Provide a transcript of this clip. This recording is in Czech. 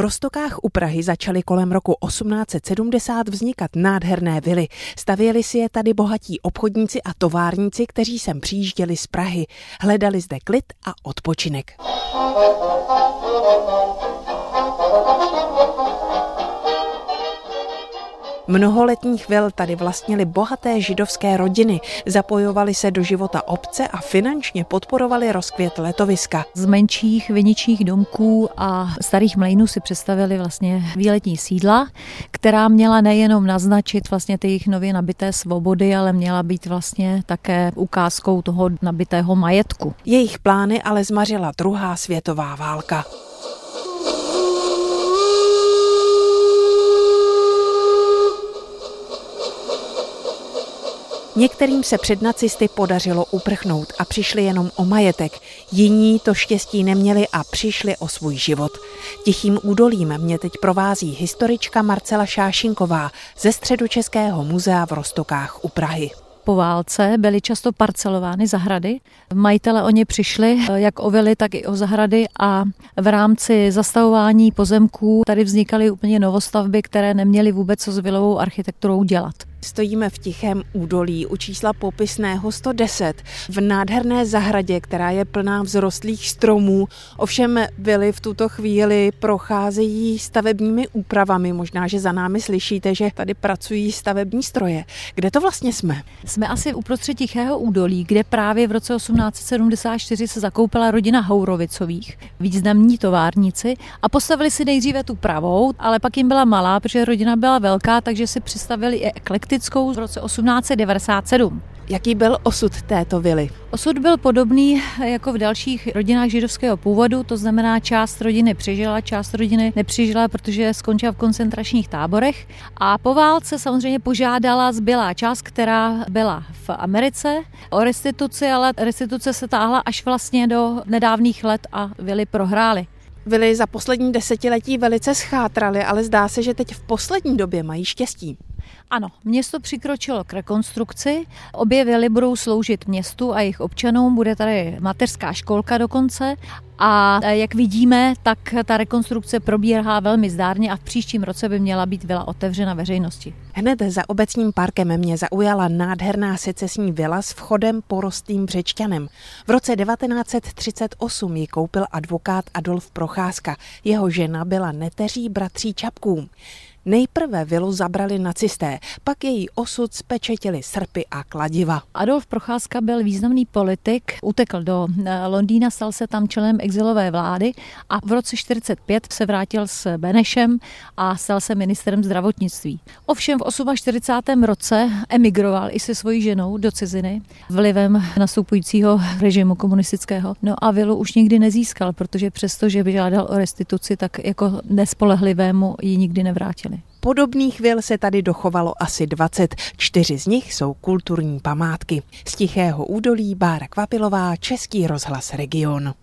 Rostokách u Prahy začaly kolem roku 1870 vznikat nádherné vily. Stavěli si je tady bohatí obchodníci a továrníci, kteří sem přijížděli z Prahy. Hledali zde klid a odpočinek. Mnoho letních vil tady vlastnili bohaté židovské rodiny, zapojovali se do života obce a finančně podporovali rozkvět letoviska. Z menších viničních domků a starých mlejnů si představili vlastně výletní sídla, která měla nejenom naznačit vlastně ty jejich nově nabité svobody, ale měla být vlastně také ukázkou toho nabitého majetku. Jejich plány ale zmařila druhá světová válka. Některým se před nacisty podařilo uprchnout a přišli jenom o majetek. Jiní to štěstí neměli a přišli o svůj život. Tichým údolím mě teď provází historička Marcela Šášinková ze Středočeského muzea v Rostokách u Prahy po válce byly často parcelovány zahrady. Majitele o ně přišli, jak o vily, tak i o zahrady a v rámci zastavování pozemků tady vznikaly úplně novostavby, které neměly vůbec co s vilovou architekturou dělat. Stojíme v tichém údolí u čísla popisného 110 v nádherné zahradě, která je plná vzrostlých stromů. Ovšem vily v tuto chvíli procházejí stavebními úpravami. Možná, že za námi slyšíte, že tady pracují stavební stroje. Kde to vlastně jsme? Jsme asi uprostřed tichého údolí, kde právě v roce 1874 se zakoupila rodina Hourovicových, významní továrníci a postavili si nejdříve tu pravou, ale pak jim byla malá, protože rodina byla velká, takže si přistavili i eklektickou praktickou v roce 1897. Jaký byl osud této vily? Osud byl podobný jako v dalších rodinách židovského původu, to znamená část rodiny přežila, část rodiny nepřežila, protože skončila v koncentračních táborech. A po válce samozřejmě požádala zbylá část, která byla v Americe, o restituci, ale restituce se táhla až vlastně do nedávných let a vily prohrály. Vily za poslední desetiletí velice schátraly, ale zdá se, že teď v poslední době mají štěstí. Ano, město přikročilo k rekonstrukci. Obě vily budou sloužit městu a jejich občanům. Bude tady mateřská školka dokonce. A jak vidíme, tak ta rekonstrukce probíhá velmi zdárně a v příštím roce by měla být vila otevřena veřejnosti. Hned za obecním parkem mě zaujala nádherná secesní vila s vchodem porostlým břečťanem. V roce 1938 ji koupil advokát Adolf Procházka. Jeho žena byla neteří bratří Čapků. Nejprve vilu zabrali nacisté, pak její osud spečetili srpy a kladiva. Adolf Procházka byl významný politik, utekl do eh, Londýna, stal se tam členem exilové vlády a v roce 45 se vrátil s Benešem a stal se ministrem zdravotnictví. Ovšem v 48. roce emigroval i se svojí ženou do ciziny vlivem nastupujícího režimu komunistického. No a vilu už nikdy nezískal, protože přesto, že by žádal o restituci, tak jako nespolehlivému ji nikdy nevrátil. Podobných vil se tady dochovalo asi 20, čtyři z nich jsou kulturní památky. Z Tichého údolí Bára Kvapilová, Český rozhlas Region.